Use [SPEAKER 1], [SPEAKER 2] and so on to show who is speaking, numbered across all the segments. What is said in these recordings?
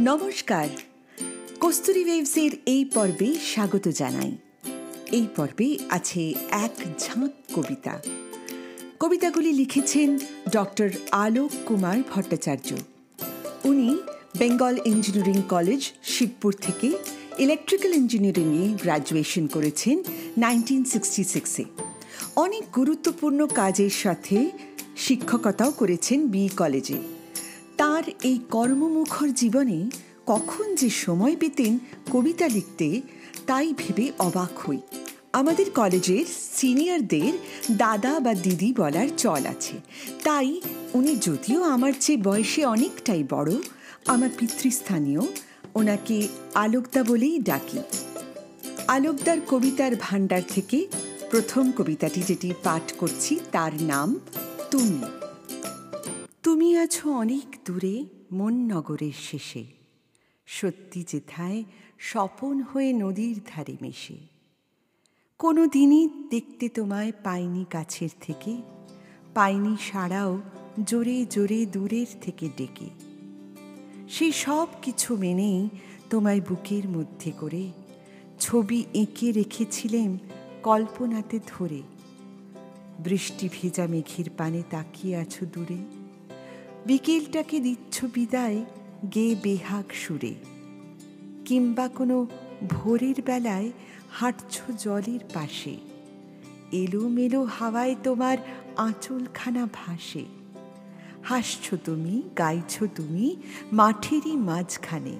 [SPEAKER 1] নমস্কার। কস্তুরি ওয়েভসের এই পর্বে স্বাগত জানাই। এই পর্বে আছে এক ঝাঁক কবিতা। কবিতাগুলি লিখেছেন ডক্টর আলোক কুমার ভট্টাচার্য। উনি বেঙ্গল ইঞ্জিনিয়ারিং কলেজ, শিবপুর থেকে ইলেকট্রিক্যাল ইঞ্জিনিয়ারিংয়ে গ্র্যাজুয়েশন করেছেন নাইনটিন সিক্সটি সিক্সে। অনেক গুরুত্বপূর্ণ কাজের সাথে শিক্ষকতাও করেছেন বি কলেজে। তার এই কর্মমুখর জীবনে কখন যে সময় পেতেন কবিতা লিখতে, তাই ভেবে অবাক হই। আমাদের কলেজের সিনিয়রদের দাদা বা দিদি বলার চল আছে। তাই উনি যদিও আমার চেয়ে বয়সে অনেকটাই বড়, আমার পিতৃস্থানীয়, ওনাকে আলোকদা বলেই ডাকি। আলোকদার কবিতার ভাণ্ডার থেকে প্রথম কবিতাটি যেটি পাঠ করছি, তার নাম, তুমি। তুমি আছো অনেক দূরে, মন নগরের শেষে। সত্যি যেথায় স্বপন হয়ে নদীর ধারে মেশে। কোনো দিনই দেখতে তোমায় পাইনি কাছের থেকে, পাইনি সাড়াও জোরে জোরে দূরের থেকে ডেকে। সেই সব কিছু মেনেই তোমায় বুকের মধ্যে করে, ছবি এঁকে রেখেছিলেম কল্পনাতে ধরে। বৃষ্টি ভেজা মেঘের পানে তাকিয়ে আছো দূরে। বিকেলটাকে দিচ্ছ বিদায়, গে বেহাগ সুরে। কিংবা কোনো ভোরের বেলায় হাঁটছ জলের পাশে। এলোমেলো হাওয়ায় তোমার আঁচলখানা ভাসে। হাসছ তুমি, গাইছ তুমি মাঠেরই মাঝখানে।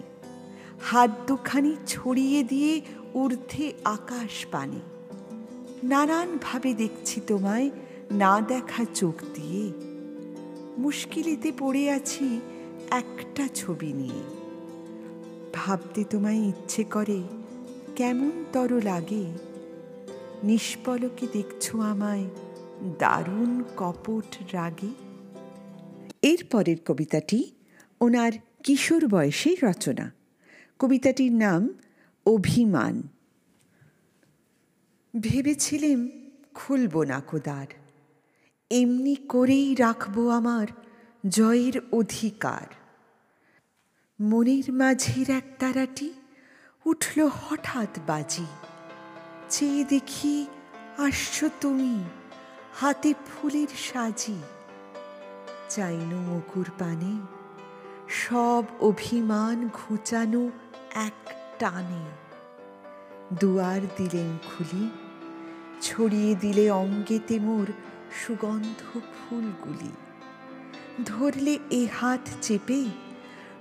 [SPEAKER 1] হাত দুখানি ছড়িয়ে দিয়ে ঊর্ধ্বে আকাশ পানে। নানানভাবে দেখছি তোমায়, না দেখা চোখ দিয়ে। মুশকিলেতে পড়ে আছি একটা ছবি নিয়ে। ভাবতে তোমায় ইচ্ছে করে কেমন তর লাগে। নিষ্পলকে দেখছ আমায় দারুণ কপট রাগে। এর পরের কবিতাটি ওনার কিশোর বয়সের রচনা। কবিতাটির নাম অভিমান। ভেবেছিলেম খুলব না কোদার। এমনি করেই রাখব আমার জয়ের অধিকার। মনের মাঝের এক তারাটি উঠল হঠাৎ বাজি। চেয়ে দেখি, আসছ তুমি, হাতে ফুলের সাজি। চাইনু মুকুর পানে সব অভিমান ঘুচানো এক টানে। দুয়ার দিলেন খুলি, ছড়িয়ে দিলে অঙ্গেতে মোর সুগন্ধ ফুলগুলি। ধরলে এ হাত চেপে,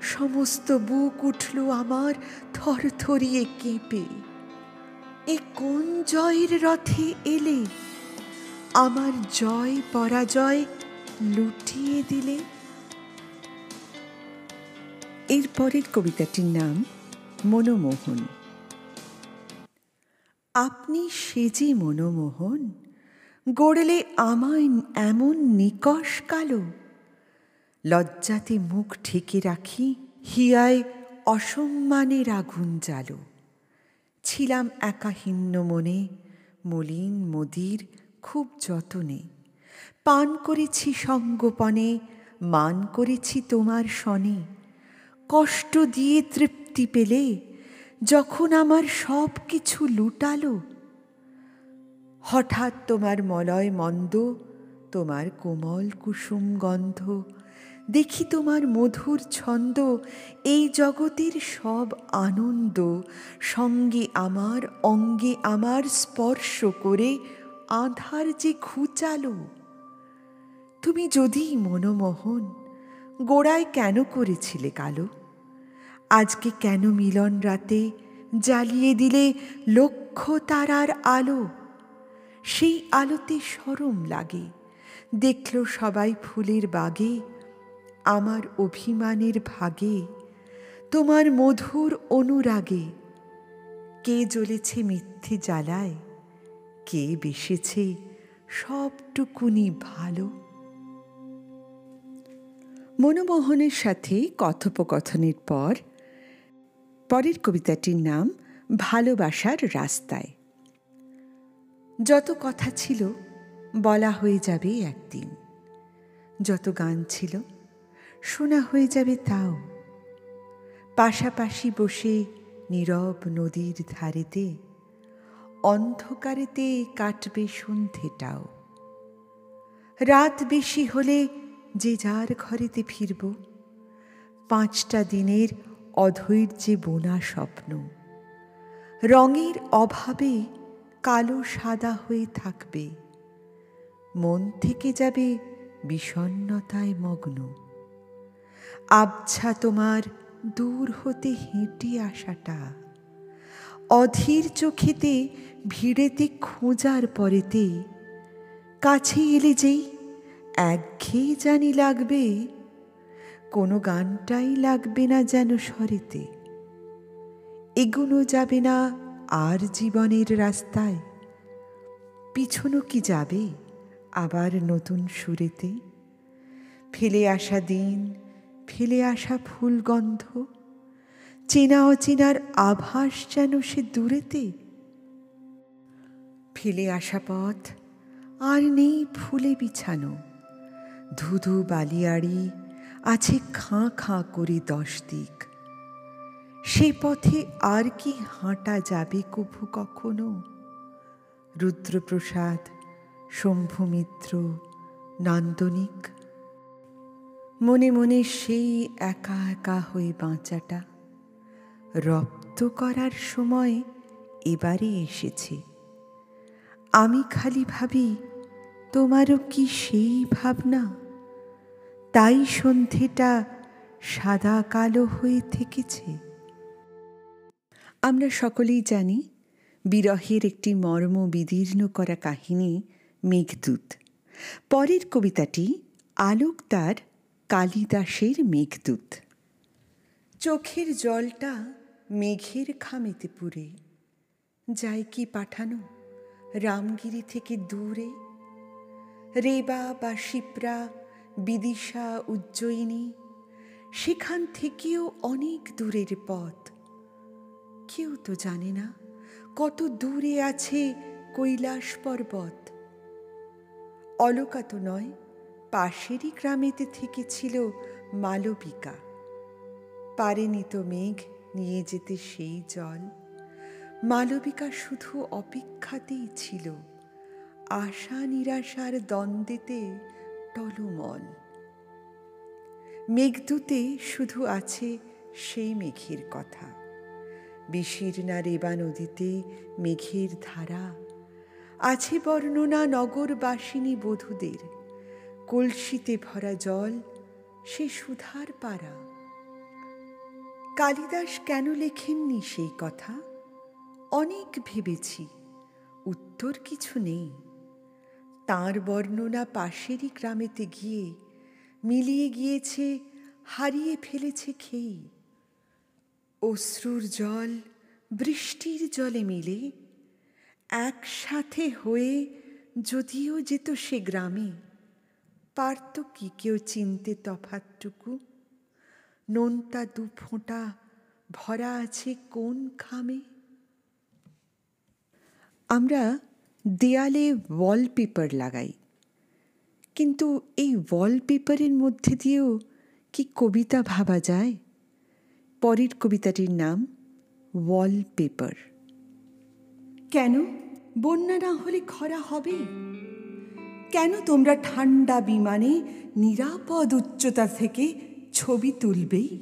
[SPEAKER 1] সমস্ত বুক উঠল আমার থরথরিয়ে কেঁপে। এ কোন জয়ের রথে এলে? আমার জয় পরাজয় লুটিয়ে দিলে? এর পরের কবিতাটির নাম মনোমোহন। আপনি সেজে মনোমোহন গড়লে আমায় এমন নিকষ কালো। লজ্জাতে মুখ ঢেকে রাখি হিয়ায় অসম্মানের আগুন জালো ছিলাম একাহিন্য মনে, মলিন মদির খুব যতনে। পান করেছি সঙ্গোপনে, মান করেছি তোমার সনে। কষ্ট দিয়ে তৃপ্তি পেলে, যখন আমার সব কিছু লুটালো হঠাৎ তোমার মলয় মন্দ, তোমার কোমল কুসুম গন্ধ। দেখি তোমার মধুর ছন্দ, এই জগতের সব আনন্দ। সঙ্গে আমার, অঙ্গে আমার স্পর্শ করে আধার যে ঘুচালো। তুমি যদি মনোমোহন, গোড়ায় কেন করেছিলে কালো? আজকে কেন মিলন রাতে জ্বালিয়ে দিলে লক্ষ তারার আলো? সেই আলোতে সরম লাগে। দেখল সবাই ফুলের বাগে, আমার অভিমানের ভাগে, তোমার মধুর অনুরাগে। কে জ্বলেছে মিথ্যে জ্বালায়, কে বেসেছে সবটুকুনি ভালো। মনমোহনের সাথে কথোপকথনের পর, পরের কবিতাটির নাম, ভালোবাসার রাস্তায়। যত কথা ছিল, বলা হয়ে যাবে একদিন। যত গান ছিল, শোনা হয়ে যাবে তাও। পাশাপাশি বসে নীরব নদীর ধারেতে, অন্ধকারেতে কাটবে সন্ধেটাও। রাত বেশি হলে যে যার ঘরেতে ফিরব, পাঁচটা দিনের অধৈর্যে বোনা স্বপ্ন। রঙের অভাবে কালো সাদা হয়ে থাকবে। মন থেকে যাবে বিষণ্নতায় মগ্ন। আবছা তোমার দূর হতে হেঁটে আসাটা। অধীর চোখেতে ভিড়েতে খোঁজার পরেতে। কাছে এলে যেই একঘেয়ে জানি লাগবে। কোনো গানটাই লাগবে না যেন স্বরেতে। এগুনো যাবে না আর জীবনের রাস্তায়? পিছনো কি যাবে আবার নতুন সুরেতে? ফেলে আসা দিন, ফেলে আসা ফুলগন্ধ? চেনা অচেনার আভাস যেন সে দূরেতে? ফেলে আসা পথ, আর নেই ফুলে বিছানো। ধুধু বালিয়াড়ি আছে খাঁ খাঁ করে দশ দিক। সে পথে আর কি হাঁটা যাবে কভু কখনো? রুদ্রপ্রসাদ, শম্ভুমিত্র, নান্দনিক, মনে মনে সেই একা একা হয়ে বাঁচাটা। রপ্ত করার সময় এবারে এসেছে। আমি খালি ভাবি, তোমারও কি সেই ভাবনা? তাই সন্ধেটা সাদা কালো হয়ে থেকেছে। আমরা সকলেই জানি, বিরহের একটি মর্ম বিদীর্ণ করা কাহিনী মেঘদূত। পরের কবিতাটি আলোক তার কালিদাসের মেঘদূত। চোখের জলটা মেঘের খামেতে পুরে যায় কি পাঠানো রামগিরি থেকে দূরে? রেবা বা শিপ্রা, বিদিশা, উজ্জয়িনী, সেখান থেকেও অনেক দূরের পথ। কেউ তো জানে না কত দূরে আছে কৈলাস পর্বত। অলকা তো নয়, পাশেরই গ্রামেতে থেকেছিল মালবিকা। পারেনি তো মেঘ নিয়ে যেতে সেই জল। মালবিকা শুধু অপেক্ষাতেই ছিল আশা নিরাশার দ্বন্দ্বেতে টলমল। মেঘদূতে শুধু আছে সেই মেঘের কথা। বিশীর্ণা রেবা নদীতে মেঘের ধারা। আছে বর্ণনা নগরবাসিনী বধূদের। কলসিতে ভরা জল, সে সুধার পাড়া। কালিদাস কেন লেখেননি সেই কথা? অনেক ভেবেছি, উত্তর কিছু নেই। তাঁর বর্ণনা পাশেরই গ্রামেতে গিয়ে মিলিয়ে গিয়েছে, হারিয়ে ফেলেছে খেই অশ্রুর জল বৃষ্টির জলে মিলে একসাথে হয়ে যদিও যেত সে গ্রামে, পারত কি কেউ চিনতে তফাতটুকু নোনতা দু ফোঁটা ভরা আছে কোন খামে? আমরা দেয়ালে ওয়ালপেপার লাগাই, কিন্তু এই ওয়ালপেপারের মধ্যে দিয়েও কি কবিতা ভাবা যায়? পরের কবিতাটির নাম ওয়ালপেপার কেন? বন্যা না হলে খরা হবে? কেন তোমরা ঠান্ডা বিমানে নিরাপদ উচ্চতা থেকে ছবি তুলবেই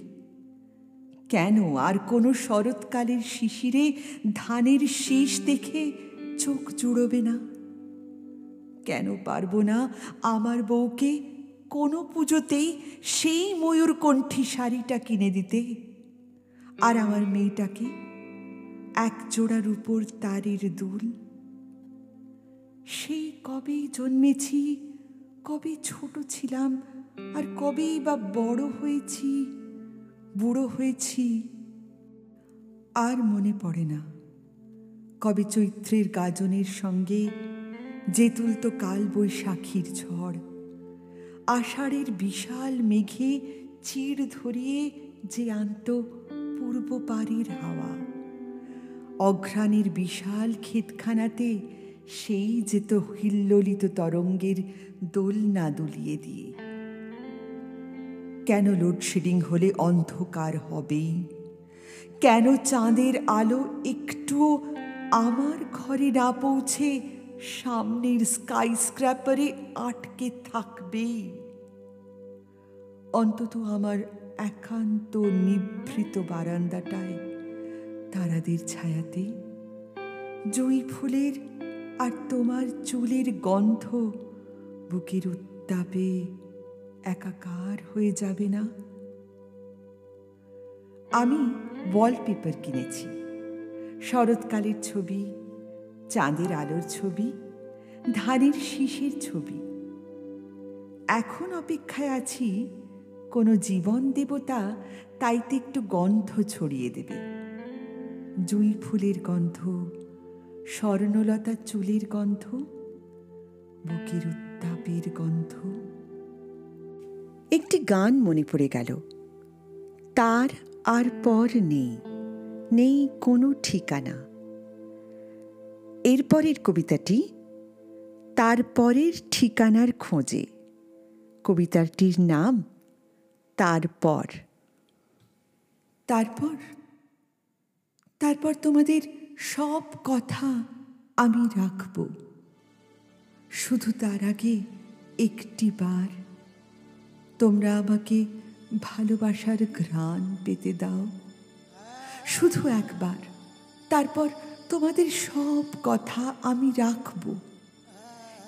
[SPEAKER 1] কেন আর কোনো শরৎকালের শিশিরে ধানের শীষ দেখে চোখ জুড়বে না? কেন পারব না আমার বউকে কোনো পুজোতেই সেই ময়ূরকণ্ঠী শাড়িটা কিনে দিতে? আর আমার মেয়েটাকে এক জোড়ার উপর তারের দুল। সেই কবে জন্মেছি, কবে ছোট ছিলাম আর কবেই বা বড় হয়েছি, বুড়ো হয়েছি, আর মনে পড়ে না। কবে চৈত্রের গাজনের সঙ্গে যে তুলত কাল বৈশাখীর ঝড়, আষাঢ়ের বিশাল মেঘে চিড় ধরিয়ে যে আনত পূর্ব পাড়ের হাওয়া। অঘ্রাণের বিশাল ক্ষেতখানাতে সেই যেত হিল্লোলিত তরঙ্গের দোল না দুলিয়ে দিয়ে। কেন লোডশেডিং হলে অন্ধকার হবেই? কেন চাঁদের আলো একটুও আমার ঘরে না পৌঁছে সামনের স্কাই স্ক্র্যাপারে আটকে থাকবেই? অন্তত আমার একান্ত নিভৃত বারান্দাটায় তারাদের ছায়াতে, জুঁই ফুলের আর তোমার চুলের গন্ধ বুকের উত্তাপে একাকার হয়ে যাবে না? আমি ওয়ালপেপার কিনেছি। শরৎকালের ছবি, চাঁদের আলোর ছবি, ধানের শীষের ছবি। এখন অপেক্ষায় আছি কোনো জীবন দেবতা তাইতে একটু গন্ধ ছড়িয়ে দেবে। জুঁই ফুলের গন্ধ, স্বর্ণলতা চুলের গন্ধ, বুকের উত্তাপের গন্ধ। একটি গান মনে পড়ে গেল। তার আর পর নেই নেই কোনো ঠিকানা। এরপরের কবিতাটি তারপরের ঠিকানার খোঁজে। কবিতাটির নাম তারপর। তারপর? তারপর তোমাদের সব কথা আমি রাখব। শুধু তার আগে একটি বার তোমরা আমাকে ভালোবাসার ঘ্রাণ পেতে দাও। শুধু একবার। তারপর তোমাদের সব কথা আমি রাখব।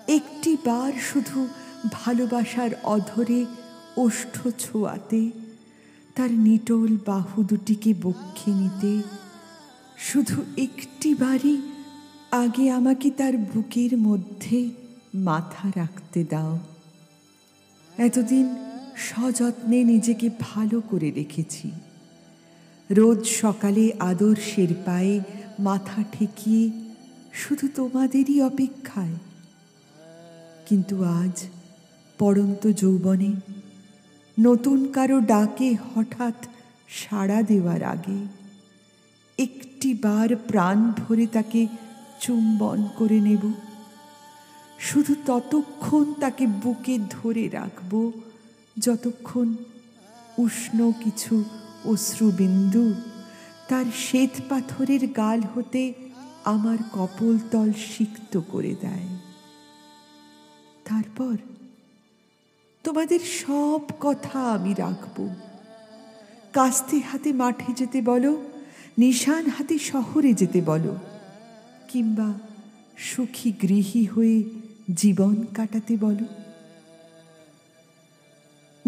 [SPEAKER 1] একটি বার শুধু ভালোবাসার অধরে ওষ্ঠ ছোঁয়াতে, তার নিটল বাহু দুটিকে বক্ষে নিতে, শুধু একটি বারই আগে আমাকে তার বুকের মধ্যে মাথা রাখতে দাও। এতদিন সযত্নে নিজেকে ভালো করে রেখেছি। রোজ সকালে আদর্শের পায়ে মাথা ঠেকিয়ে শুধু তোমাদেরই অপেক্ষায়। কিন্তু আজ পড়ন্ত যৌবনে নতুন কারও ডাকে হঠাৎ সাড়া দেওয়ার আগে একটি বার প্রাণ ভরে তাকে চুম্বন করে নেব। শুধু ততক্ষণ তাকে বুকে ধরে রাখব যতক্ষণ উষ্ণ কিছু অশ্রুবিন্দু তার শ্বেত পাথরের গাল হতে আমার কপলতল সিক্ত করে দেয়। তারপর তোমাদের সব কথা আমি রাখব। কাস্তে হাতে মাঠে যেতে বলো, নিশান হাতে শহরে যেতে বলো, কিংবা সুখী গৃহী হয়ে জীবন কাটাতে বলো।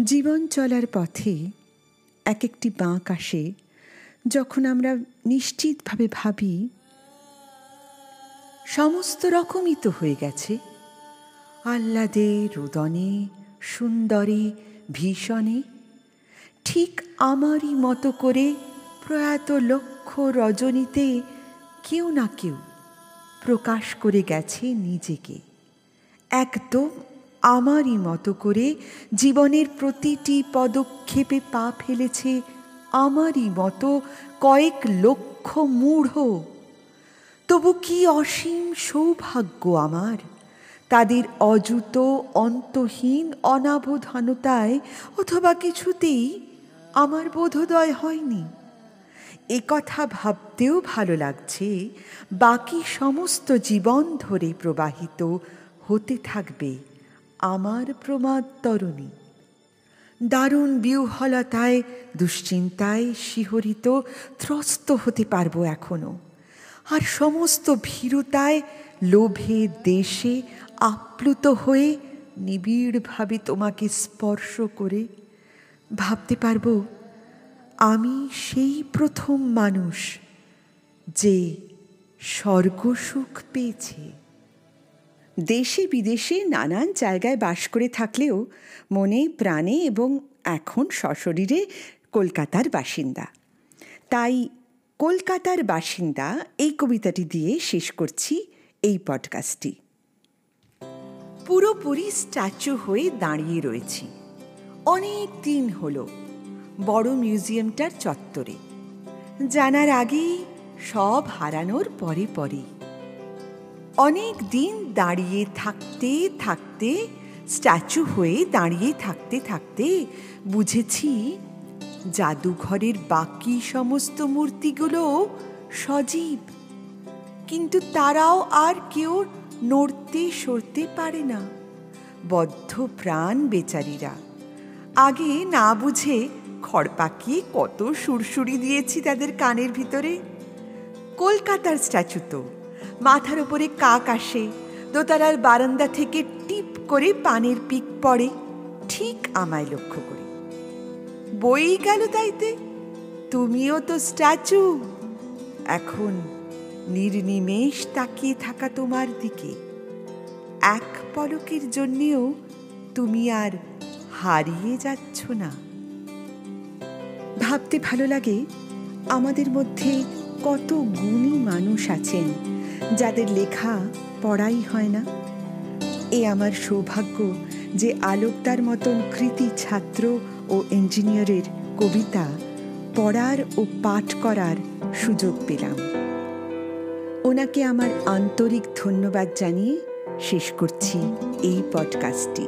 [SPEAKER 1] জীবন চলার পথে এক একটি বাঁক আসে, যখন আমরা নিশ্চিতভাবে ভাবি, সমস্ত রকমই তো হয়ে গেছে। আহ্লাদে, রোদনে সুন্দরে, ভীষণে। ঠিক আমারই মতো করে প্রয়াত লক্ষ রজনীতে কেউ না কেউ প্রকাশ করে গেছে নিজেকে। একদম আমারই মতো করে জীবনের প্রতিটি পদক্ষেপে পা ফেলেছে আমারই মতো কয়েক লক্ষ মূঢ়। তবু কি অসীম সৌভাগ্য আমার? তাদের অযুত, অন্তহীন অনাবধানতায় অথবা কিছুতেই আমার বোধোদয় হয়নি। এ কথা ভাবতেও ভালো লাগছে, বাকি সমস্ত জীবন ধরে প্রবাহিত হতে থাকবে আমার প্রমাদ তরণী। দারুণ বিউহলতায়, দুশ্চিন্তায় শিহরিত, ত্রস্ত হতে পারব এখনও। আর সমস্ত ভীরুতায়, লোভে, দেশে আপ্লুত হয়ে নিবিড়ভাবে তোমাকে স্পর্শ করে ভাবতে পারব, আমি সেই প্রথম মানুষ যে স্বর্গসুখ পেয়েছে। দেশে বিদেশে নানান জায়গায় বাস করে থাকলেও মনে, প্রাণে এবং এখন সশরীরে কলকাতার বাসিন্দা। তাই কলকাতার বাসিন্দা এই কবিতাটি দিয়ে শেষ করছি এই পডকাস্টটি। পুরোপুরি স্ট্যাচু হয়ে দাঁড়িয়ে রয়েছি। অনেক দিন হলো বড় মিউজিয়ামটার চত্বরে। জানার আগেই সব হারানোর পরে পরে। অনেক দিন দাঁড়িয়ে থাকতে থাকতে, স্ট্যাচু হয়ে দাঁড়িয়ে থাকতে থাকতে বুঝেছি জাদুঘরের বাকি সমস্ত মূর্তিগুলো সজীব। কিন্তু তারাও আর কেউ নড়তে সরতে পারে না। বদ্ধ প্রাণ বেচারীরা। আগে না বুঝে খড়পাকিয়ে কত সুরসুরি দিয়েছি তাদের কানের ভিতরে। কলকাতার স্ট্যাচু তো। মাথার উপরে কাক আসে, দোতলার বারান্দা থেকে টিপ করে পানের পিক পড়ে, ঠিক আমায় লক্ষ্য করে। বই গেল তাইতে। তুমিও তো স্ট্যাচু। এখন নির্নিমেষ তাকিয়ে থাকা তোমার দিকে। এক পলকের জন্যেও তুমি আর হারিয়ে যাচ্ছ না। ভাবতে ভালো লাগে, আমাদের মধ্যে কত গুণী মানুষ আছেন, যাদের লেখা পড়াই হয় না। এ আমার সৌভাগ্য যে আলোকদার মতন কৃতি ছাত্র ও ইঞ্জিনিয়ারের কবিতা পড়ার ও পাঠ করার সুযোগ পেলাম। ওনাকে আমার আন্তরিক ধন্যবাদ জানিয়ে শেষ করছি এই পডকাস্টটি